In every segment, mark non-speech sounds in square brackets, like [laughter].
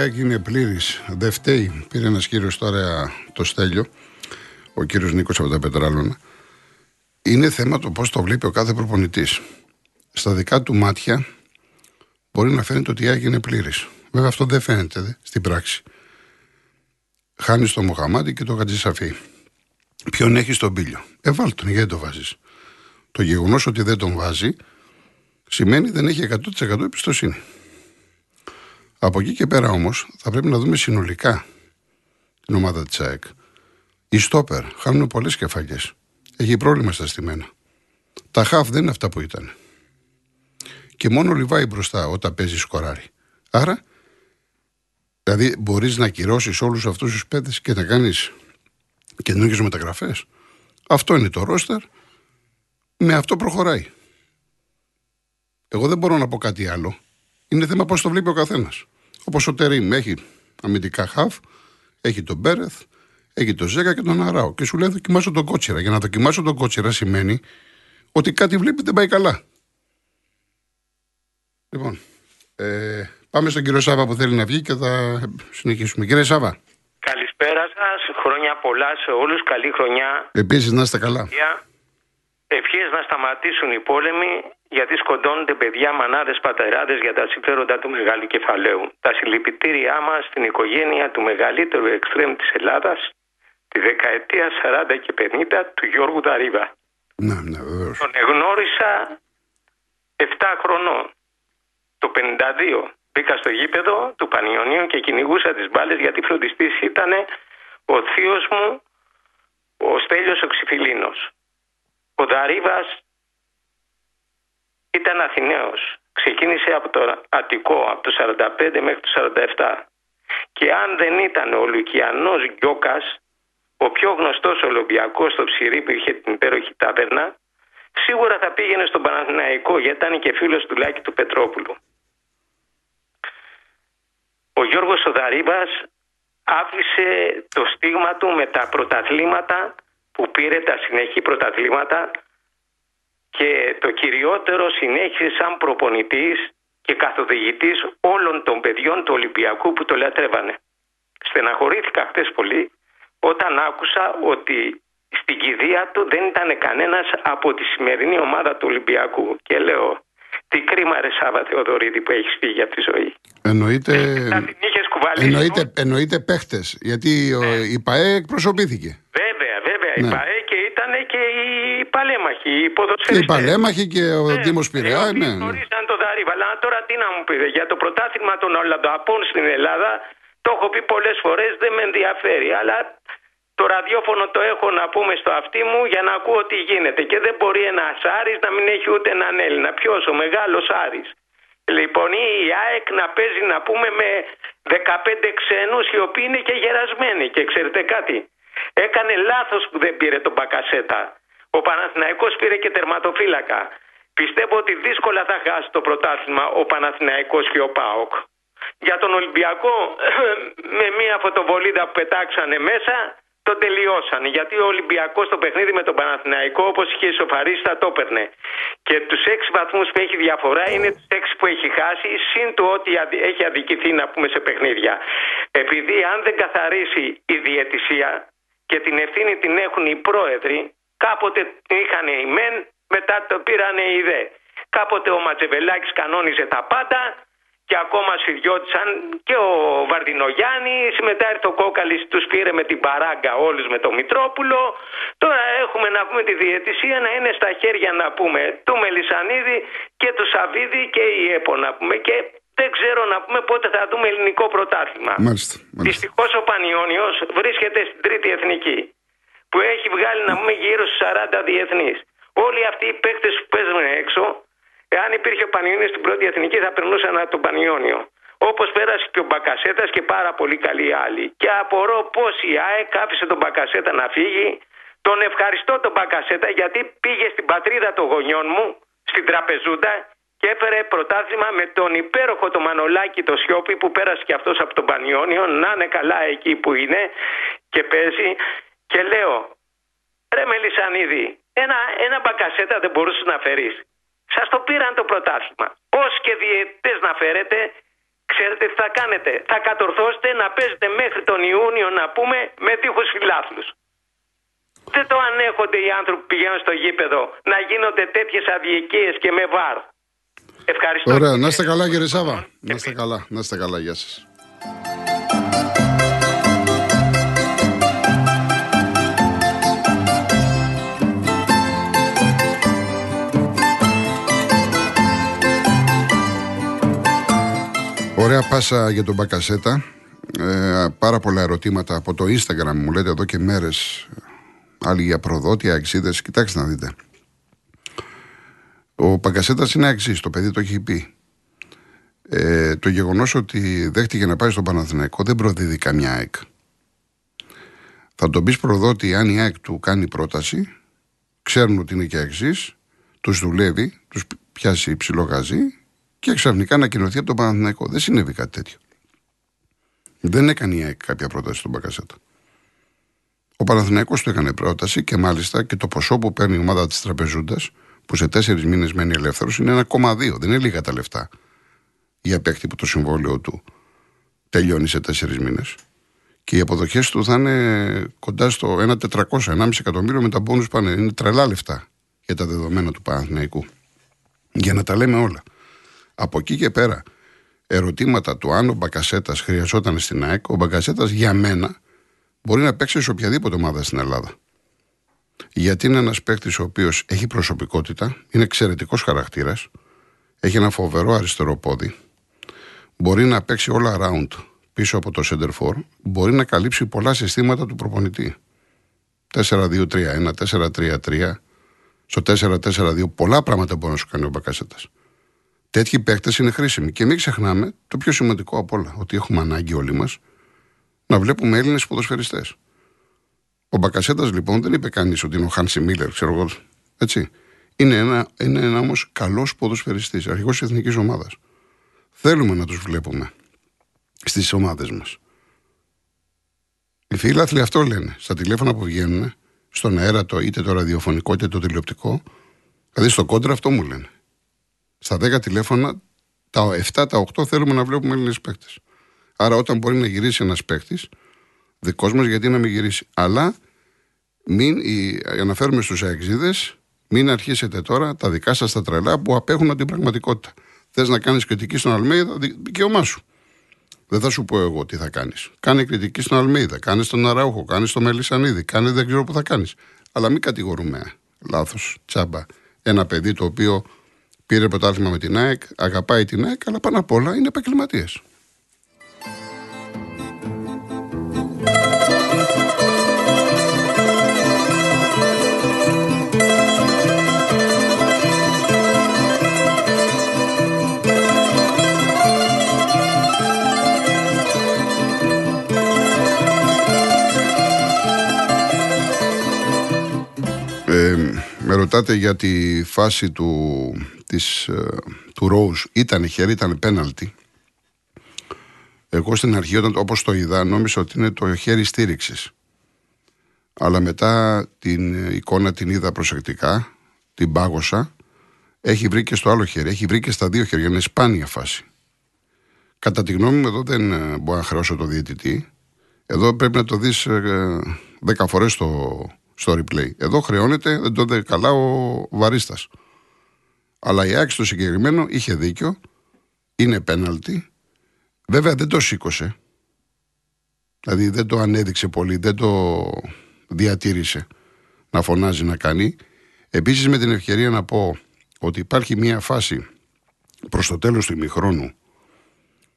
Ο Αλμίδα λέει ότι η ΑΕΚ είναι πλήρης. Δεν φταίει. Πήρε ένας κύριος τώρα το στέλιο, ο κύριος Νίκος από τα Πετράλωνα. Είναι θέμα το πώς το βλέπει ο κάθε προπονητής. Στα δικά του μάτια μπορεί να φαίνεται ότι η ΑΕΚ είναι πλήρης. Βέβαια αυτό δεν φαίνεται δε, στην πράξη. Χάνει τον Μοχαμάτι και τον Γατζησαφή. Ποιον έχει στον πύλιο; Ε, βάλ τον, γιατί το βάζεις. Το γεγονός ότι δεν τον βάζει σημαίνει δεν έχει 100% εμπιστοσύνη. Από εκεί και πέρα όμως θα πρέπει να δούμε συνολικά την ομάδα της ΑΕΚ. Οι στόπερ χάνουν πολλές κεφαλιές. Έχει πρόβλημα στα στημένα. Τα χαφ δεν είναι αυτά που ήταν. Και μόνο λιβάει μπροστά όταν παίζει σκοράρι. Άρα, δηλαδή μπορείς να ακυρώσει όλους αυτούς τους παίδε και να κάνεις καινούργιες μεταγραφές. Αυτό είναι το ρόστερ. Με αυτό προχωράει. Εγώ δεν μπορώ να πω κάτι άλλο. Είναι θέμα πώς το βλέπει ο καθένας. Όπως ο Τερήμ έχει αμυντικά χαφ, έχει τον Μπέρεθ, έχει τον Ζέκα και τον Αράο. Και σου λέει δοκιμάσω τον κότσιρα. Για να δοκιμάσω τον κότσιρα σημαίνει ότι κάτι βλέπει δεν πάει καλά. Λοιπόν, ε, πάμε στον κύριο Σάβα που θέλει να βγει και θα συνεχίσουμε. Κύριε Σάβα. Καλησπέρα σας. Χρόνια πολλά σε όλους. Καλή χρονιά. Επίσης να είστε καλά. Ευχές να σταματήσουν οι πόλεμοι γιατί σκοντώνονται παιδιά, μανάδες, πατεράδες για τα συμφέροντα του μεγάλου κεφαλαίου. Τα συλληπιτήριά μας στην οικογένεια του μεγαλύτερου εξτρέμ της Ελλάδας τη δεκαετία 40 και 50 του Γιώργου Δαρίβα. Ναι, ναι, βεβαίως. Τον εγνώρισα 7 χρονών. Το 52 μπήκα στο γήπεδο του Πανιωνίου και κυνηγούσα τις μπάλες γιατί φροντιστής ήταν ο θείος μου ο Στέλιος ο Ξυφιλίνος. Ο Δαρίβας ήταν Αθηναίος. Ξεκίνησε από το Αττικό από το 45 μέχρι το 47. Και αν δεν ήταν ο Λουκιανός Γκιόκας, ο πιο γνωστός Ολυμπιακός στο Ψηρή που είχε την υπέροχη ταβέρνα, σίγουρα θα πήγαινε στον Παναθηναϊκό γιατί ήταν και φίλος του Λάκη του Πετρόπουλου. Ο Γιώργος Οδαρίβας άφησε το στίγμα του με τα πρωταθλήματα που πήρε, τα συνεχή πρωταθλήματα και το κυριότερο συνέχισε σαν προπονητής και καθοδηγητής όλων των παιδιών του Ολυμπιακού που το λατρεύανε. Στεναχωρήθηκα χτες πολύ όταν άκουσα ότι στην κηδεία του δεν ήταν κανένας από τη σημερινή ομάδα του Ολυμπιακού και λέω τι κρίμα ρε Σάβα Θεοδωρίδη που έχεις φύγει από τη ζωή. Εννοείται, εννοείται, εννοείται, εννοείται παίχτες, γιατί ναι. η ΠαΕ εκπροσωπήθηκε. Βέβαια, βέβαια, ναι. η ΠαΕ και ήταν και οι παλέμαχοι, οι ποδοσφαιριστές. Οι παλέμαχοι και ο ναι. Δήμος Πειραιά, ναι. ναι. Γνωρίζαν το Δαρίβα, αλλά τώρα τι να μου πείτε, για το πρωτάθλημα των Ολλανδοαπών στην Ελλάδα, το έχω πει πολλές φορές, δεν με ενδιαφέρει, αλλά το ραδιόφωνο το έχω να πούμε στο αυτί μου για να ακούω τι γίνεται. Και δεν μπορεί ένας Άρης να μην έχει ούτε έναν Έλληνα. Ποιος ο μεγάλος Άρης. Λοιπόν, η ΑΕΚ να παίζει να πούμε με 15 ξένους οι οποίοι είναι και γερασμένοι. Και ξέρετε κάτι, έκανε λάθος που δεν πήρε τον Μπακασέτα. Ο Παναθηναϊκός πήρε και τερματοφύλακα. Πιστεύω ότι δύσκολα θα χάσει το πρωτάθλημα ο Παναθηναϊκός και ο ΠΑΟΚ. Για τον Ολυμπιακό [clears throat] με μια φωτοβολίδα που πετάξανε μέσα το τελειώσανε. Γιατί ο Ολυμπιακός στο παιχνίδι με τον Παναθηναϊκό, όπως είχε ισοφαρίσει, θα το έπαιρνε. Και τους έξι βαθμούς που έχει διαφορά είναι τους έξι που έχει χάσει, συν το ότι έχει αδικηθεί να πούμε σε παιχνίδια. Επειδή αν δεν καθαρίσει η διαιτησία και την ευθύνη την έχουν οι πρόεδροι, κάποτε είχαν οι μεν, μετά το πήραν οι δε. Κάποτε ο Ματζεβελάκης κανόνιζε τα πάντα, και ακόμα συνδυώτησαν και ο Βαρδινογιάννης, μετά ήρθε ο Κόκαλης, τους πήρε με την παράγκα όλους με τον Μητρόπουλο. Τώρα έχουμε να πούμε τη διαιτησία να είναι στα χέρια να πούμε του Μελισανίδη και του Σαβίδη και η ΕΠΟ να πούμε και δεν ξέρω να πούμε πότε θα δούμε ελληνικό πρωτάθλημα. Μάλιστα, μάλιστα. Δυστυχώς ο Πανιόνιος βρίσκεται στην τρίτη εθνική που έχει βγάλει να πούμε γύρω στους 40 διεθνείς. Όλοι αυτοί οι παίκτες που παίζουν έξω Εάν υπήρχε ο Πανιόνιος στην πρώτη εθνική, θα περνούσαν τον Πανιόνιο. Όπως πέρασε και ο Μπακασέτας και πάρα πολύ καλοί άλλοι. Και απορώ πώς η ΑΕΚ άφησε τον Μπακασέτα να φύγει. Τον ευχαριστώ τον Μπακασέτα γιατί πήγε στην πατρίδα των γονιών μου, στην Τραπεζούντα και έφερε πρωτάθλημα με τον υπέροχο το Μανολάκι το Σιώπη που πέρασε και αυτός από τον Πανιόνιο να είναι καλά εκεί που είναι και παίζει και λέω ρε Μελισανίδη ένα, ένα μπακασέτα δεν μπορούσες να φέρεις Σας το πήραν το πρωτάθλημα. Πώ και διαιτητές να φέρετε, ξέρετε τι θα κάνετε. Θα κατορθώσετε να παίζετε μέχρι τον Ιούνιο, να πούμε, με τείχους φιλάθλους. Δεν το ανέχονται οι άνθρωποι που πηγαίνουν στο γήπεδο να γίνονται τέτοιες αδικίες και με βάρ. Ευχαριστώ. Ωραία, να είστε καλά κύριε Σάβα. Να είστε καλά, να είστε καλά, γεια σας. Ωραία πάσα για τον Μπακασέτα. Ε, πάρα πολλά ερωτήματα από το Instagram μου λέτε εδώ και μέρες άλλοι για προδότια, αξίδες. Κοιτάξτε να δείτε. Ο Μπακασέτα είναι αξί, το παιδί το έχει πει. Ε, το γεγονός ότι δέχτηκε να πάει στον Παναθηναϊκό δεν προδίδει καμιά ΑΕΚ. Θα τον πεις προδότη αν η ΑΕΚ του κάνει πρόταση, ξέρουν ότι είναι και αξίς, τους δουλεύει, τους πιάσει υψηλό γαζί και ξαφνικά ανακοινωθεί από τον Παναθηναϊκό. Δεν συνέβη κάτι τέτοιο. Δεν έκανε η ΑΕΚ κάποια πρόταση στον Μπακασέτα. Ο Παναθηναϊκός του έκανε πρόταση και μάλιστα και το ποσό που παίρνει η ομάδα της Τραπεζούντας, που σε τέσσερις μήνες μένει ελεύθερος, είναι 1,2. Δεν είναι λίγα τα λεφτά για παίκτη που το συμβόλαιο του τελειώνει σε τέσσερις μήνες. Και οι αποδοχές του θα είναι κοντά στο 1,400, 1,5 εκατομμύριο με τα μπόνους πάνε. Είναι τρελά λεφτά για τα δεδομένα του Παναθηναϊκού. Για να τα λέμε όλα. Από εκεί και πέρα, ερωτήματα του αν ο Μπακασέτας χρειαζόταν στην ΑΕΚ, ο Μπακασέτας για μένα μπορεί να παίξει σε οποιαδήποτε ομάδα στην Ελλάδα. Γιατί είναι ένας παίκτης ο οποίος έχει προσωπικότητα, είναι εξαιρετικός χαρακτήρας, έχει ένα φοβερό αριστερό πόδι, μπορεί να παίξει όλα around πίσω από το center for, μπορεί να καλύψει πολλά συστήματα του προπονητή. 4-2-3-1, 4-3-3, στο 4-4-2, πολλά πράγματα μπορεί να σου κάνει ο Μπακασέτας. Τέτοιοι παίκτες είναι χρήσιμοι. Και μην ξεχνάμε το πιο σημαντικό από όλα, ότι έχουμε ανάγκη όλοι μας να βλέπουμε Έλληνες ποδοσφαιριστές. Ο Μπακασέτας λοιπόν δεν είπε κανείς ότι είναι ο Χάνσι Μίλλερ, ξέρω εγώ. Έτσι. Είναι ένα, είναι ένα όμως καλός ποδοσφαιριστής, αρχηγός της εθνικής ομάδας. Θέλουμε να τους βλέπουμε στις ομάδες μας. Οι φίλαθλοι αυτό λένε. Στα τηλέφωνα που βγαίνουν, στον αέρα το είτε το ραδιοφωνικό είτε το τηλεοπτικό, δηλαδή στο κόντρα αυτό μου λένε. Στα 10 τηλέφωνα, τα 7, τα 8 θέλουμε να βλέπουμε Έλληνες παίκτες. Άρα, όταν μπορεί να γυρίσει ένας παίκτης, δικό μας, γιατί να μην γυρίσει. Αλλά μην, αναφέρουμε στους αεξίδες, μην αρχίσετε τώρα τα δικά σας τα τρελά που απέχουν από την πραγματικότητα. Θες να κάνεις κριτική στον Αλμέιδα, δικαίωμά σου. Δεν θα σου πω εγώ τι θα κάνεις. Κάνε κριτική στον Αλμέιδα, κάνε στον Αραούχο, κάνε στον Μελισανίδη, κάνε δεν ξέρω που θα κάνεις. Αλλά μην κατηγορούμε λάθος, τσάμπα. Ένα παιδί το οποίο πήρε πρωτάθλημα με την ΑΕΚ, αγαπάει την ΑΕΚ, αλλά πάνω απ' όλα είναι επαγγελματίες. Ρωτάτε για τη φάση του, της, ε, του Ρόους. Ήταν χέρι, ήταν πέναλτι. Εγώ στην αρχή, όταν, όπως το είδα, νόμιζα ότι είναι το χέρι στήριξης. Αλλά μετά την εικόνα την είδα προσεκτικά, την πάγωσα. Έχει βρει και στο άλλο χέρι, έχει βρει και στα δύο χέρια. Είναι σπάνια φάση. Κατά τη γνώμη μου, εδώ δεν ε, μπορώ να χρεώσω το διαιτητή. Εδώ πρέπει να το δεις ε, δέκα φορές το, στο replay. Εδώ χρεώνεται, δεν το δει καλά ο Βαρίστας. Αλλά η Άκη στο συγκεκριμένο είχε δίκιο. Είναι πέναλτι. Βέβαια δεν το σήκωσε. Δηλαδή δεν το ανέδειξε πολύ, δεν το διατήρησε να φωνάζει να κάνει. Επίσης με την ευκαιρία να πω ότι υπάρχει μια φάση προς το τέλος του ημιχρόνου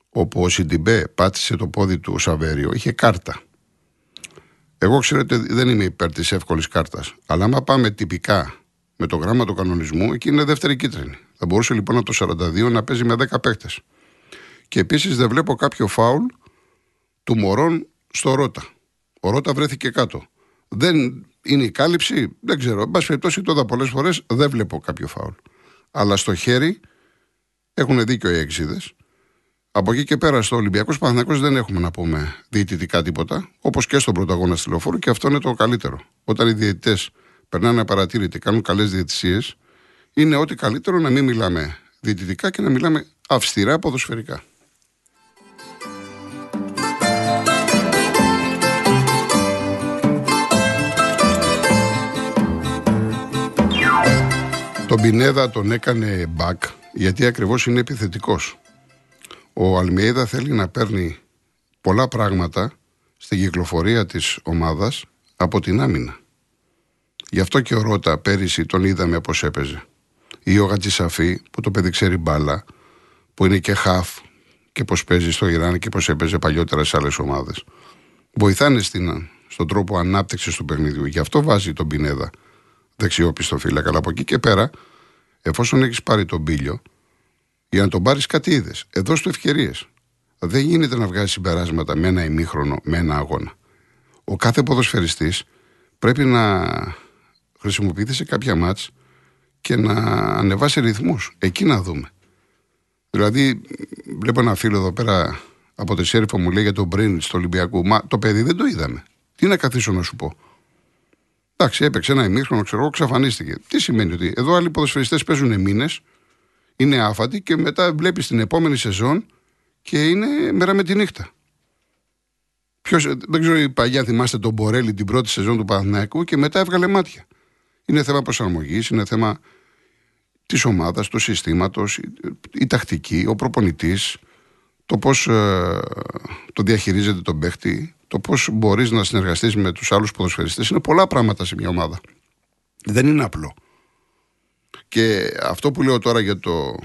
όπου ο Σιντιμπέ πάτησε το πόδι του Σαβέριο, είχε κάρτα. Εγώ ξέρετε δεν είμαι υπέρ της εύκολης κάρτας. Αλλά άμα πάμε τυπικά με το γράμμα του κανονισμού, εκεί είναι δεύτερη κίτρινη. Θα μπορούσε λοιπόν από το 42 να παίζει με 10 παίκτε. Και επίσης δεν βλέπω κάποιο φάουλ του Μωρών στο Ρότα. Ο Ρότα βρέθηκε κάτω. Δεν είναι η κάλυψη, δεν ξέρω. Εν πάση περιπτώσει το είδα πολλές φορές, δεν βλέπω κάποιο φάουλ. Αλλά στο χέρι έχουν δίκιο οι εξίδε. Από εκεί και πέρα στο Ολυμπιακό Παναθηναϊκός δεν έχουμε να πούμε διαιτητικά τίποτα, όπως και στον πρωταγώνα στη λεωφόρου και αυτό είναι το καλύτερο. Όταν οι διαιτητές περνάνε απαρατήρητοι, κάνουν καλές διαιτησίες, είναι ό,τι καλύτερο να μην μιλάμε διαιτητικά και να μιλάμε αυστηρά ποδοσφαιρικά. Τον Πινέδα τον έκανε μπακ γιατί ακριβώς είναι επιθετικός. Ο Αλμέιδα θέλει να παίρνει πολλά πράγματα στην κυκλοφορία της ομάδας από την άμυνα. Γι' αυτό και ο Ρότα πέρυσι τον είδαμε πώς έπαιζε. Ή ο Γατζησαφή που το παιδί ξέρει μπάλα, που είναι και χαφ και πώς παίζει στο Ιράν και πώς έπαιζε παλιότερα σε άλλες ομάδες. Βοηθάνε στην, στον τρόπο ανάπτυξης του παιχνιδιού. Γι' αυτό βάζει τον Πινέδα δεξιόπιστο φύλακα. Αλλά από εκεί και πέρα, εφόσον έχεις πάρει τον πύλιο, για να τον πάρεις κάτι είδες. Εδώ στο ευκαιρίες. Δεν γίνεται να βγάζεις συμπεράσματα με ένα ημίχρονο, με ένα αγώνα. Ο κάθε ποδοσφαιριστής πρέπει να χρησιμοποιηθεί σε κάποια μάτς και να ανεβάσει ρυθμούς. Εκεί να δούμε. Δηλαδή, βλέπω ένα φίλο εδώ πέρα από τη Σέριφο μου λέει για τον Μπριν στο Ολυμπιακό. Μα το παιδί δεν το είδαμε. Τι να καθίσω να σου πω. Εντάξει, έπαιξε ένα ημίχρονο, ξέρω εγώ, ξαφανίστηκε. Τι σημαίνει ότι εδώ άλλοι ποδοσφαιριστές παίζουν μήνες, είναι άφατοι και μετά βλέπεις την επόμενη σεζόν και είναι μέρα με τη νύχτα. Ποιος, δεν ξέρω η παλιά θυμάστε τον Μπορέλη την πρώτη σεζόν του Παναθηναϊκού και μετά έβγαλε μάτια. Είναι θέμα προσαρμογής, είναι θέμα της ομάδας, του συστήματος, η, τακτική, ο προπονητής, το πώς ε, το διαχειρίζεται τον παίχτη, το πώς μπορείς να συνεργαστείς με τους άλλους ποδοσφαιριστές. Είναι πολλά πράγματα σε μια ομάδα. Δεν είναι απλό. Και αυτό που λέω τώρα για, το,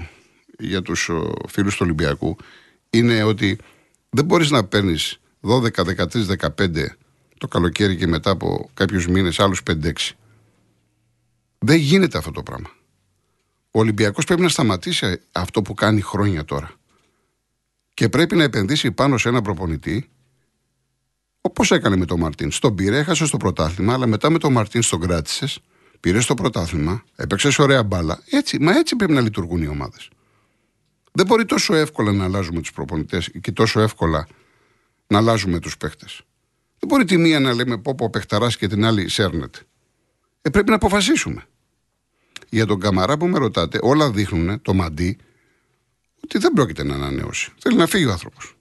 για τους φίλους του Ολυμπιακού είναι ότι δεν μπορείς να παίρνεις 12, 13, 15 το καλοκαίρι και μετά από κάποιους μήνες άλλους 5-6. Δεν γίνεται αυτό το πράγμα. Ο Ολυμπιακός πρέπει να σταματήσει αυτό που κάνει χρόνια τώρα. Και πρέπει να επενδύσει πάνω σε ένα προπονητή Όπως έκανε με τον Μαρτίν. Στον πήρε, έχασε στο πρωτάθλημα, αλλά μετά με τον Μαρτίν στον κράτησες, πήρες στο πρωτάθλημα, έπαιξες ωραία μπάλα. Έτσι, μα έτσι πρέπει να λειτουργούν οι ομάδες. Δεν μπορεί τόσο εύκολα να αλλάζουμε τους προπονητές και τόσο εύκολα να αλλάζουμε τους παίχτες. Δεν μπορεί τη μία να λέμε πω πω παιχταράς και την άλλη σέρνεται. Ε, πρέπει να αποφασίσουμε. Για τον Καμαρά που με ρωτάτε, όλα δείχνουν το μαντί ότι δεν πρόκειται να ανανεώσει. Θέλει να φύγει ο άνθρωπος.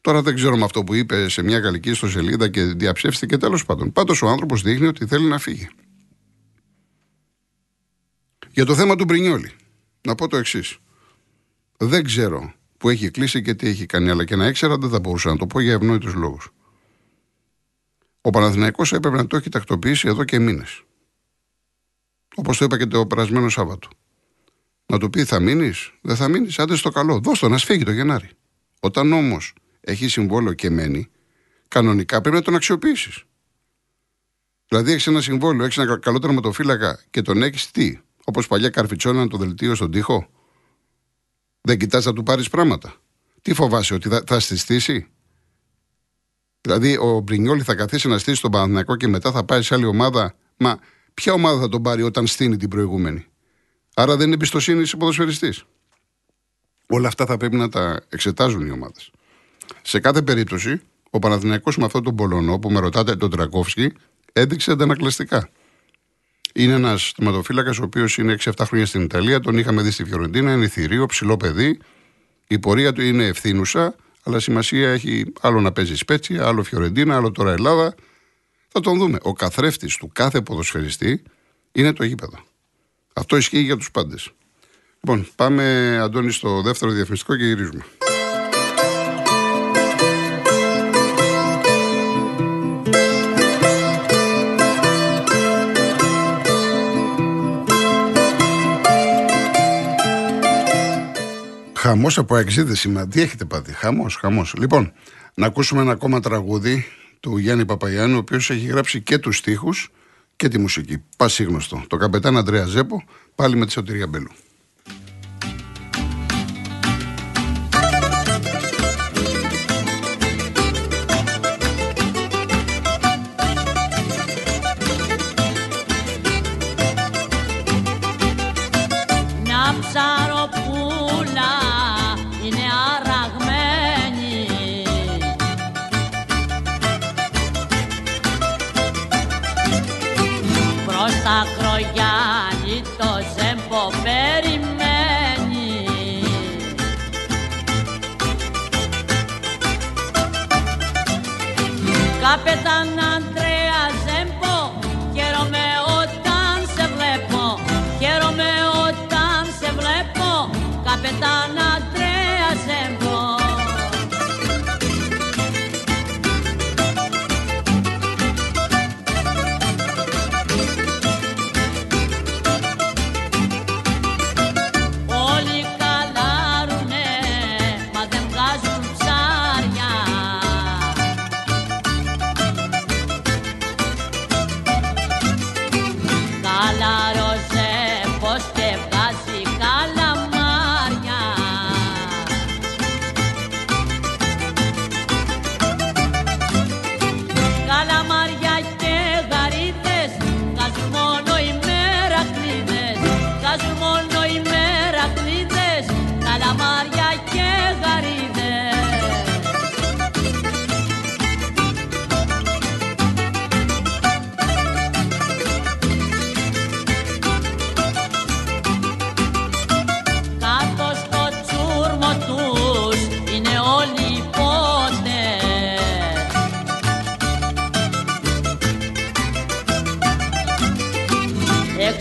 Τώρα δεν ξέρω με αυτό που είπε σε μια γαλλική ιστοσελίδα και διαψεύστηκε τέλος πάντων. Πάντως ο άνθρωπος δείχνει ότι θέλει να φύγει. Για το θέμα του Μπρινιόλη, να πω το εξής. Δεν ξέρω που έχει κλείσει και τι έχει κάνει, αλλά και να ήξερα δεν θα μπορούσα να το πω για ευνόητους λόγους. Ο Παναθηναϊκός έπρεπε να το έχει τακτοποιήσει εδώ και μήνες. Όπως το είπα και το περασμένο Σάββατο. Να του πει θα μείνεις, δεν θα μείνεις, άντε στο καλό. Δώσ' το να σφίγγει το Γενάρη. Όταν όμως έχει συμβόλαιο και μένει, κανονικά πρέπει να τον αξιοποιήσεις. Δηλαδή έχεις ένα συμβόλαιο, έχεις ένα καλό τερματοφύλακα και τον έχεις τι, όπως παλιά καρφιτσόνα το δελτίο στον τοίχο. Δεν κοιτάς να του πάρεις πράγματα. Τι φοβάσαι, ότι θα, θα στήσει; Δηλαδή, ο Μπρινιόλη θα καθίσει να στήσει τον Παναθηναϊκό και μετά θα πάει σε άλλη ομάδα. Μα ποια ομάδα θα τον πάρει όταν στείνει την προηγούμενη; Άρα δεν είναι εμπιστοσύνη σε ποδοσφαιριστή. Όλα αυτά θα πρέπει να τα εξετάζουν οι ομάδες. Σε κάθε περίπτωση, ο Παναθηναϊκός με αυτόν τον Πολωνό που με ρωτάτε, τον Τρακόφσκι, έδειξε αντανακλαστικά. Είναι ένας θεματοφύλακας ο οποίος είναι 6-7 χρόνια στην Ιταλία, τον είχαμε δει στη Φιωρεντίνα, είναι θηρίο, ψηλό παιδί. Η πορεία του είναι ευθύνουσα, αλλά σημασία έχει άλλο να παίζει Σπέτσια, άλλο Φιωρεντίνα, άλλο τώρα Ελλάδα. Θα τον δούμε. Ο καθρέφτης του κάθε ποδοσφαιριστή είναι το γήπεδο. Αυτό ισχύει για τους πάντες. Λοιπόν, πάμε, Αντώνη, στο δεύτερο διαφημιστικό και γυρίζουμε. Χαμός από εξίδε σήμερα. Τι έχετε πάθει; Χαμός, χαμός. Λοιπόν, να ακούσουμε ένα ακόμα τραγούδι του Γιάννη Παπαγιάννη, ο οποίος έχει γράψει και τους στίχους και τη μουσική. Πασίγνωστο. Το καπετάν Αντρέα Ζέπο, πάλι με τη σωτηρία Μπέλου.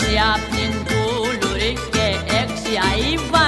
Έξι απ' την κουλουρή και έξι αϊβαλιώτες.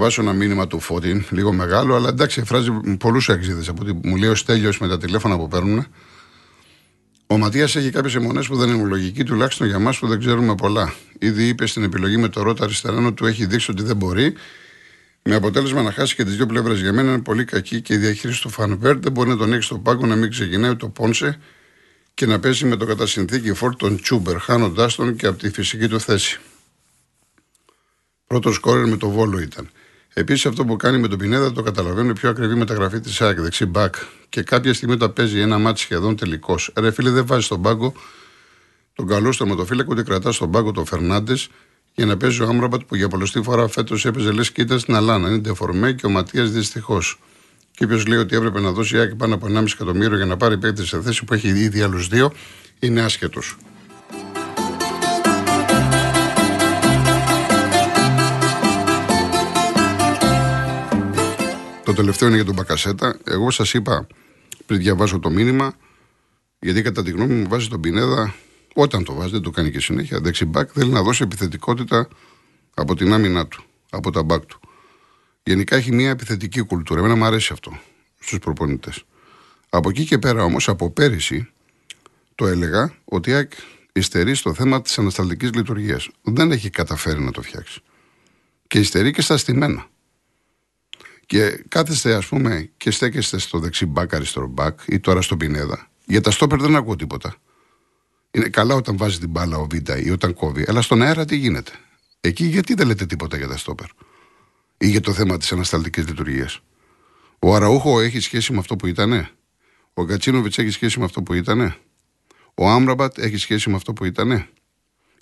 Διαβάσω ένα μήνυμα του Φώτιν, λίγο μεγάλο, αλλά εντάξει, εκφράζει πολλούς έξιδε από ό,τι μου λέει ο Στέλιος με τα τηλέφωνα που παίρνουν. Ο Ματίας έχει κάποιες αιμονές που δεν είναι λογικοί, τουλάχιστον για εμά που δεν ξέρουμε πολλά. Ήδη είπε στην επιλογή με το Ρότα αριστερά του έχει δείξει ότι δεν μπορεί. Με αποτέλεσμα να χάσει και τις δύο πλευρές. Για μένα είναι πολύ κακή και η διαχείριση του Φανβέρτ δεν μπορεί να τον έχει στον πάγκο να μην ξεκινάει το Πόνσε και να πέσει με το κατά συνθήκη φόρ τον Τσούμπερ, χάνοντάς τον και από τη φυσική του θέση. Πρώτος σκόρερ με το Βόλο ήταν. Επίσης αυτό που κάνει με τον Πινέδα το καταλαβαίνω πιο ακριβή μεταγραφή της ΣΑΚ, δεξί μπακ. Και κάποια στιγμή τα παίζει ένα μάτι σχεδόν τελικός. Ρε φίλε, δεν βάζει στον πάγκο τον καλό στοματοφύλακο, ούτε κρατάς στον πάγκο τον Φερνάντες για να παίζει ο Άμραμπατ που για πολλωστή φορά φέτος έπαιζε λες και ήταν στην Αλάνα. Είναι ντεφορμέ και ο Ματίας δυστυχώς. Και όποιος λέει ότι έπρεπε να δώσει άκη πάνω από 1,5 εκατομμύριο για να πάρει παίκτη σε θέση που έχει ήδη άλλους δύο, είναι άσχετος. Το τελευταίο είναι για τον Μπακασέτα. Εγώ σας είπα πριν διαβάσω το μήνυμα, γιατί κατά τη γνώμη μου βάζει τον Πινέδα, όταν το βάζει, δεν το κάνει και συνέχεια. Δεξιμπάκ θέλει να δώσει επιθετικότητα από την άμυνά του, από τα μπακ του. Γενικά έχει μια επιθετική κουλτούρα. Εμένα μου αρέσει αυτό στους προπονητές. Από εκεί και πέρα όμως, από πέρυσι, το έλεγα ότι η ΑΕΚ υστερεί στο θέμα της ανασταλτικής λειτουργίας. Δεν έχει καταφέρει να το φτιάξει. Και υστερεί και στα στημένα. Και κάθεστε, ας πούμε, και στέκεστε στο δεξί μπακ, αριστερό μπακ ή τώρα στο πινέδα. Για τα στόπερ δεν ακούω τίποτα. Είναι καλά όταν βάζει την μπάλα ο Βίντα ή όταν κόβει, αλλά στον αέρα τι γίνεται; Εκεί γιατί δεν λέτε τίποτα για τα στόπερ; Ή για το θέμα της ανασταλτικής λειτουργίας; Ο Αραούχο έχει σχέση με αυτό που ήτανε; Ο Γκατσίνοβιτ έχει σχέση με αυτό που ήτανε; Ο Άμραμπατ έχει σχέση με αυτό που ήτανε;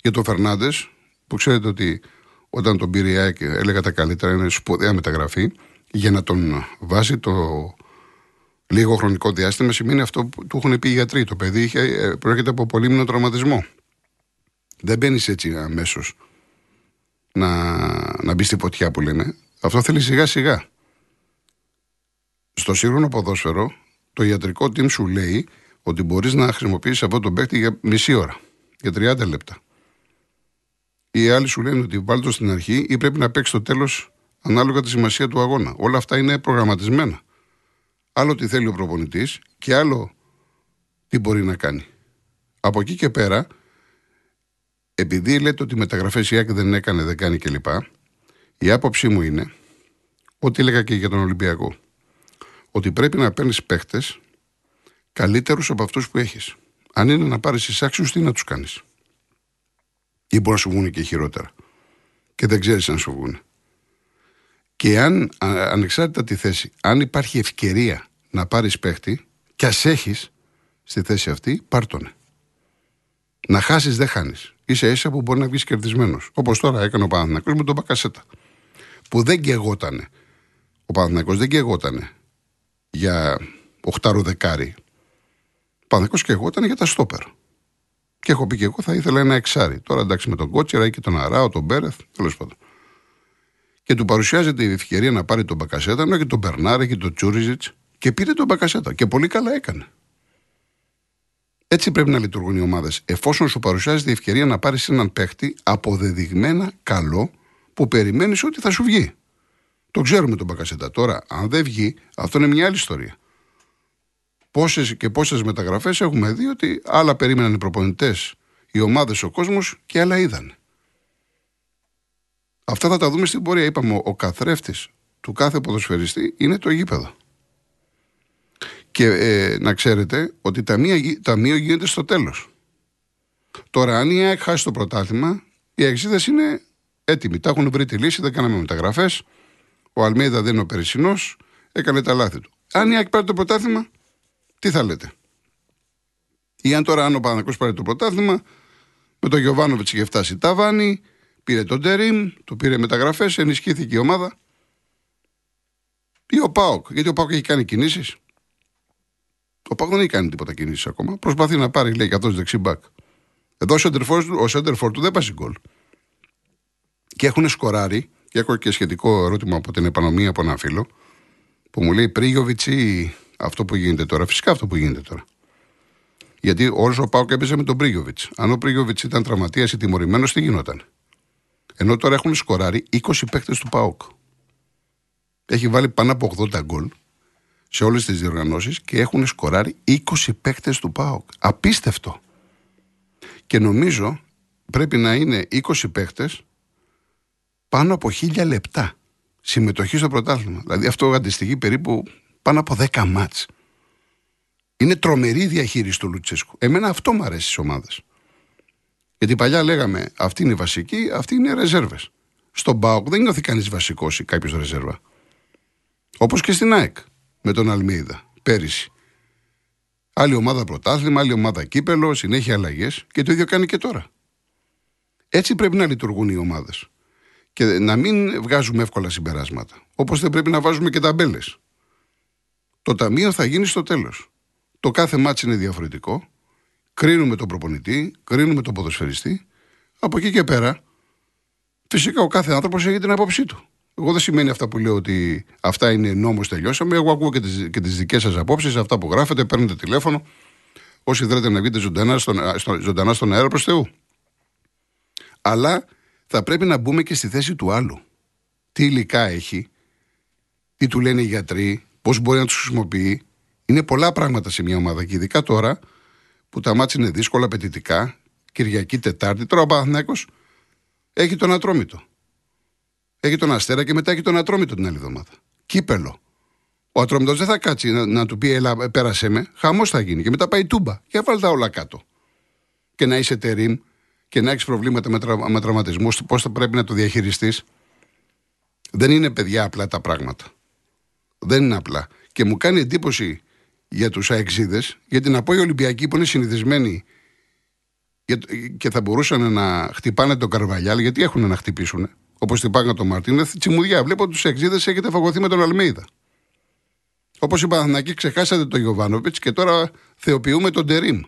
Για τον Φερνάντες, που ξέρετε ότι όταν τον πήρε η ΑΕΚ έλεγα τα καλύτερα, είναι σπουδαία μεταγραφή, για να τον βάζει το λίγο χρονικό διάστημα σημαίνει αυτό που του έχουν πει οι γιατροί. Το παιδί είχε, ε, προέρχεται από πολύμηνο τραυματισμό. Δεν μπαίνεις έτσι αμέσως να, να μπεις στη φωτιά που λένε. Αυτό θέλει σιγά σιγά. Στο σύγχρονο ποδόσφαιρο, το ιατρικό team σου λέει ότι μπορείς να χρησιμοποιήσεις αυτό τον παίκτη για μισή ώρα, για 30 λεπτά. Οι άλλοι σου λένε ότι βάλει το στην αρχή ή πρέπει να παίξει το τέλος ανάλογα τη σημασία του αγώνα. Όλα αυτά είναι προγραμματισμένα. Άλλο τι θέλει ο προπονητής και άλλο τι μπορεί να κάνει. Από εκεί και πέρα, επειδή λέτε ότι μεταγραφές η ΑΕΚ δεν έκανε, δεν κάνει κλπ., η άποψή μου είναι ό,τι έλεγα και για τον Ολυμπιακό. Ότι πρέπει να παίρνεις παίχτες καλύτερους από αυτούς που έχεις. Αν είναι να πάρεις εισάξιου, τι να τους κάνεις; Ή μπορεί να σου βγουν και χειρότερα. Και δεν ξέρεις αν σου βγουν. Και αν, α- ανεξάρτητα τη θέση, αν υπάρχει ευκαιρία να πάρεις παίχτη, και ας έχεις στη θέση αυτή, πάρ' τον. Να χάσεις δεν χάνεις. Είσαι ίσα που μπορεί να βγεις κερδισμένος. Όπως τώρα έκανε ο Παναθηναϊκός με τον Μπακασέτα. Που δεν καιγότανε. Ο Παναθηναϊκός δεν καιγότανε για οχτάρο δεκάρι. Ο Παναθηναϊκός καιγόταν για τα στόπερ. Και έχω πει και εγώ θα ήθελα ένα εξάρι. Τώρα εντάξει με τον Κότσερα ή και τον Αράο, τον Μπέρεθ, τέλος πάντων. Και του παρουσιάζεται η ευκαιρία να πάρει τον Μπακασέτα, ενώ και τον Μπερνάρε και τον Τσούριζιτ και πήρε τον Μπακασέτα. Και πολύ καλά έκανε. Έτσι πρέπει να λειτουργούν οι ομάδες. Εφόσον σου παρουσιάζεται η ευκαιρία να πάρεις έναν παίχτη αποδεδειγμένα καλό που περιμένεις ότι θα σου βγει. Το ξέρουμε τον Μπακασέτα. Τώρα, αν δεν βγει, αυτό είναι μια άλλη ιστορία. Πόσες και πόσες μεταγραφές έχουμε δει ότι άλλα περίμεναν οι προπονητές, οι ομάδες, ο κόσμος και άλλα είδαν. Αυτά θα τα δούμε στην πορεία. Είπαμε, ο καθρέφτης του κάθε ποδοσφαιριστή είναι το γήπεδο. Και ε, να ξέρετε ότι τα ταμείο γίνεται στο τέλος. Τώρα, αν η ΑΕΚ χάσει το πρωτάθλημα, οι εξήδε είναι έτοιμοι. Τα έχουν βρει τη λύση, δεν κάναμε μεταγραφές. Ο Αλμίδα δεν είναι ο Περισσινό, έκανε τα λάθη του. Αν η ΑΕΚ πάρει το πρωτάθλημα, τι θα λέτε; Ή αν τώρα, αν ο Παναγικό πάρει το πρωτάθλημα, με τον Γιωβάνοβιτς είχε φτάσει ταβάνι, πήρε τον Τερήμ, του πήρε μεταγραφές, ενισχύθηκε η ομάδα. Ή ο Πάοκ, γιατί ο Πάοκ έχει κάνει κινήσεις. Ο Πάοκ δεν έχει κάνει τίποτα κινήσεις ακόμα. Προσπαθεί να πάρει, λέει, καθώς δεξί μπακ. Εδώ ο Σέντερφορ του δεν πάσει γκολ. Και έχουν σκοράρει, και έχω και σχετικό ερώτημα από την επανομία από ένα φίλο, που μου λέει Πρίγιοβιτς ή αυτό που γίνεται τώρα. Φυσικά αυτό που γίνεται τώρα. Γιατί όλος ο Πάοκ έπαιζε με τον Πρίγιοβιτς. Αν ο Πρίγιοβιτς ήταν τραυματίας ή τιμωρημένος, τι γινόταν. Ενώ τώρα έχουν σκοράρει 20 παίκτες του ΠΑΟΚ. Έχει βάλει πάνω από 80 γκολ σε όλες τις διοργανώσεις και έχουν σκοράρει 20 παίκτες του ΠΑΟΚ. Απίστευτο. Και νομίζω πρέπει να είναι 20 παίκτες πάνω από 1000 λεπτά συμμετοχή στο πρωτάθλημα. Δηλαδή αυτό αντιστοιχεί περίπου πάνω από 10 μάτς. Είναι τρομερή διαχείριση του Λουτσέσκου. Εμένα αυτό μου αρέσει στις ομάδες. Γιατί παλιά λέγαμε αυτή είναι η βασική, αυτή είναι οι ρεζέρβες. Στον Μπάουκ δεν νιώθει κανείς βασικός ή κάποιος ρεζέρβα. Όπως και στην ΑΕΚ με τον Αλμίδα πέρυσι. Άλλη ομάδα πρωτάθλημα, άλλη ομάδα κύπελο, συνέχεια αλλαγές και το ίδιο κάνει και τώρα. Έτσι πρέπει να λειτουργούν οι ομάδες. Και να μην βγάζουμε εύκολα συμπεράσματα. Όπως δεν πρέπει να βάζουμε και ταμπέλες. Το ταμείο θα γίνει στο τέλος. Το κάθε μάτσο είναι διαφορετικό. Κρίνουμε τον προπονητή, κρίνουμε τον ποδοσφαιριστή. Από εκεί και πέρα, φυσικά ο κάθε άνθρωπος έχει την άποψή του. Εγώ δεν σημαίνει αυτά που λέω ότι αυτά είναι νόμος, τελειώσαμε. Εγώ ακούω και τις τις δικές σας απόψεις, αυτά που γράφετε, παίρνετε τηλέφωνο. Όσοι θέλετε να βγείτε ζωντανά στον, στο, ζωντανά στον αέρα προς Θεού. Αλλά θα πρέπει να μπούμε και στη θέση του άλλου. Τι υλικά έχει, τι του λένε οι γιατροί, πώς μπορεί να τους χρησιμοποιεί. Είναι πολλά πράγματα σε μια ομάδα και ειδικά τώρα που τα μάτια είναι δύσκολα, απαιτητικά, Κυριακή, Τετάρτη. Τώρα ο Παναθυνάκο έχει τον Ατρόμητο. Έχει τον Αστέρα και μετά έχει τον Ατρόμητο την άλλη εβδομάδα. Κύπελο. Ο Ατρόμητος δεν θα κάτσει να, να του πει Ελά, πέρασε με. Χαμός θα γίνει. Και μετά πάει τούμπα. Και βάλει τα όλα κάτω. Και να είσαι τερίμ και να έχεις προβλήματα με, τρα, με τραυματισμούς, πώς θα πρέπει να το διαχειριστείς. Δεν είναι παιδιά απλά τα πράγματα. Δεν είναι απλά. Και μου κάνει εντύπωση για τους αεξίδες, γιατί να πω οι Ολυμπιακοί που είναι συνηθισμένοι και θα μπορούσαν να χτυπάνε τον Καρβαλιάλ, γιατί έχουν να χτυπήσουν, όπως χτυπάγαν τον Μαρτίνεθ, τσιμουδιά. Βλέπω τους αεξίδες έχετε φαγωθεί με τον Αλμίδα. Όπως είπα, Αθηνακή, ξεχάσατε τον Γιωβάνοβιτς και τώρα θεοποιούμε τον Τερήμ.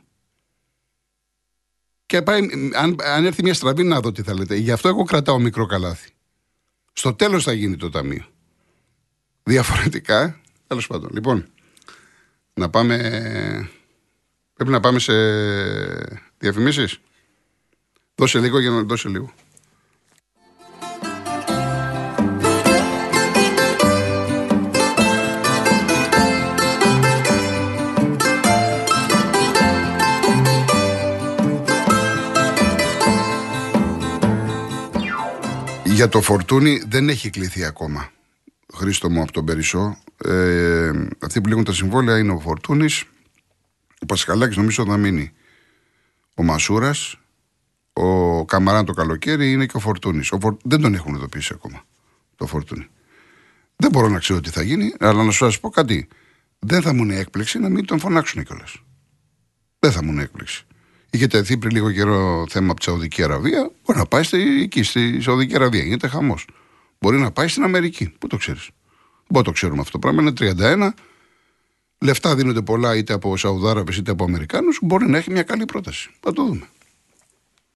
Και πάει, αν, αν έρθει μια στραβή, να δω τι θα λέτε. Γι' αυτό εγώ κρατάω μικρό καλάθι. Στο τέλος θα γίνει το ταμείο. Διαφορετικά, τέλος πάντων. Λοιπόν, να πάμε. Πρέπει να πάμε σε διαφημίσεις. Δώσε λίγο για να δώσε λίγο. Για το φορτούνι δεν έχει κληθεί ακόμα. Χρήστο μου από τον Περισσό. Ε, αυτοί που λήγουν τα συμβόλαια είναι ο Φορτούνης. Ο Πασχαλάκης νομίζω θα μείνει. Ο Μασούρας. Ο Καμαράν το καλοκαίρι είναι και ο Φορτούνης. Φορ... Δεν τον έχουν ειδοποιήσει ακόμα το Φορτούνη. Δεν μπορώ να ξέρω τι θα γίνει, αλλά να σου πω κάτι. Δεν θα μου είναι έκπληξη να μην τον φωνάξουν κιόλας. Δεν θα μου είναι έκπληξη. Είχε τεθεί πριν λίγο καιρό θέμα από τη Σαουδική Αραβία. Μπορεί να πάει εκεί, στη Σαουδική Αραβία. Γίνεται χαμός. Μπορεί να πάει στην Αμερική. Πού το ξέρεις; Μπορεί το ξέρουμε αυτό το πράγμα. Είναι 31. Λεφτά δίνονται πολλά είτε από Σαουδάραβες είτε από Αμερικάνους. Μπορεί να έχει μια καλή πρόταση. Θα το δούμε.